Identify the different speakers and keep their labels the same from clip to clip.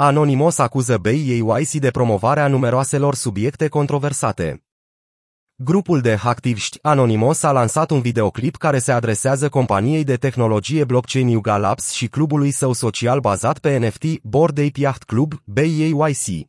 Speaker 1: Anonymous acuză BAYC de promovarea numeroaselor subiecte controversate. Grupul de hacktiviști Anonymous a lansat un videoclip care se adresează companiei de tehnologie blockchain Yuga Labs și clubului său social bazat pe NFT Bored Ape Yacht Club, BAYC.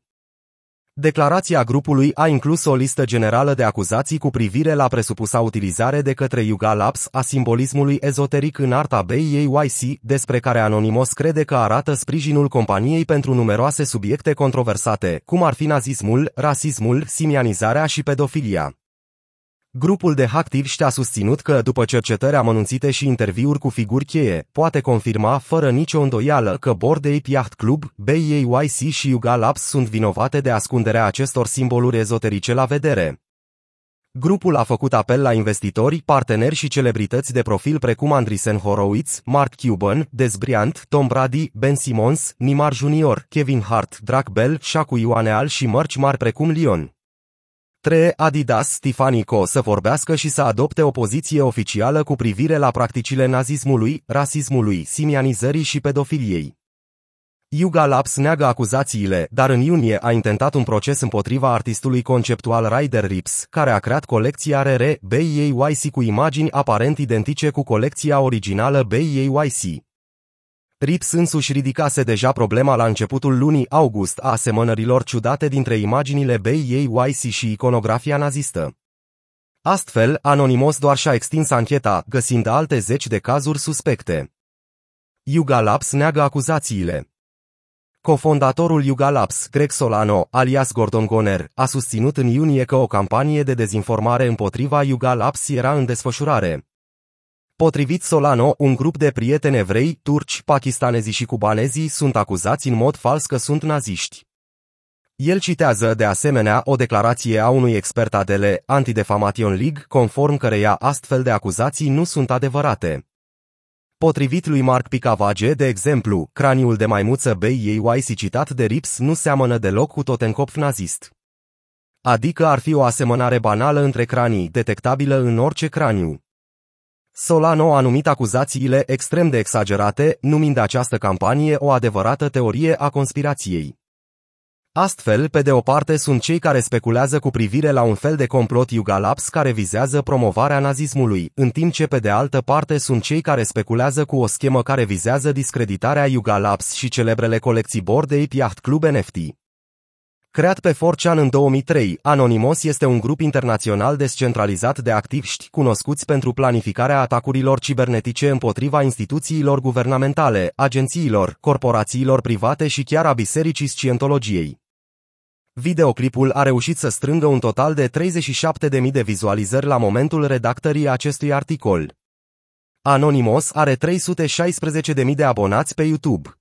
Speaker 1: Declarația grupului a inclus o listă generală de acuzații cu privire la presupusa utilizare de către Yuga Labs a simbolismului ezoteric în arta BAYC, despre care Anonymous crede că arată sprijinul companiei pentru numeroase subiecte controversate, cum ar fi nazismul, rasismul, simianizarea și pedofilia. Grupul de hacktivi a susținut că, după cercetări amănunțite și interviuri cu figuri cheie, poate confirma fără nicio îndoială că Bored Ape Yacht Club, BAYC și Yuga Labs sunt vinovate de ascunderea acestor simboluri ezoterice la vedere. Grupul a făcut apel la investitori, parteneri și celebrități de profil precum Andreessen Horowitz, Mark Cuban, Des Bryant, Tom Brady, Ben Simmons, Nimar Jr., Kevin Hart, Drake Bell, Shaku Ioaneal și mărci mari precum Lion. 3. Adidas Co să vorbească și să adopte o poziție oficială cu privire la practicile nazismului, rasismului, simianizării și pedofiliei. Yuga Labs neagă acuzațiile, dar în iunie a intentat un proces împotriva artistului conceptual Ryder Rips, care a creat colecția RR BAYC cu imagini aparent identice cu colecția originală BAYC. Rips însuși ridicase deja problema la începutul lunii august a asemănărilor ciudate dintre imaginile BAYC și iconografia nazistă. Astfel, Anonymous doar și-a extins ancheta, găsind alte zeci de cazuri suspecte. Yuga Labs neagă acuzațiile. Cofondatorul Yuga Labs, Greg Solano, alias Gordon Goner, a susținut în iunie că o campanie de dezinformare împotriva Yuga Labs era în desfășurare. Potrivit Solano, un grup de prieteni evrei, turci, pakistanezi și cubanezi sunt acuzați în mod fals că sunt naziști. El citează, de asemenea, o declarație a unui expert adele, Anti-Defamation League, conform căreia astfel de acuzații nu sunt adevărate. Potrivit lui Mark Picavage, de exemplu, craniul de maimuță BAYC citat de Rips nu seamănă deloc cu Totenkopf nazist. Adică ar fi o asemănare banală între cranii, detectabilă în orice craniu. Solano a numit acuzațiile extrem de exagerate, numind această campanie o adevărată teorie a conspirației. Astfel, pe de o parte sunt cei care speculează cu privire la un fel de complot Yugalaps care vizează promovarea nazismului, în timp ce pe de altă parte sunt cei care speculează cu o schemă care vizează discreditarea Yugalaps și celebrele colecții Bored Ape Yacht Club NFT. Creat pe Forchan în 2003, Anonymous este un grup internațional descentralizat de activiști cunoscuți pentru planificarea atacurilor cibernetice împotriva instituțiilor guvernamentale, agențiilor, corporațiilor private și chiar a bisericii scientologiei. Videoclipul a reușit să strângă un total de 37.000 de vizualizări la momentul redactării acestui articol. Anonymous are 316.000 de abonați pe YouTube.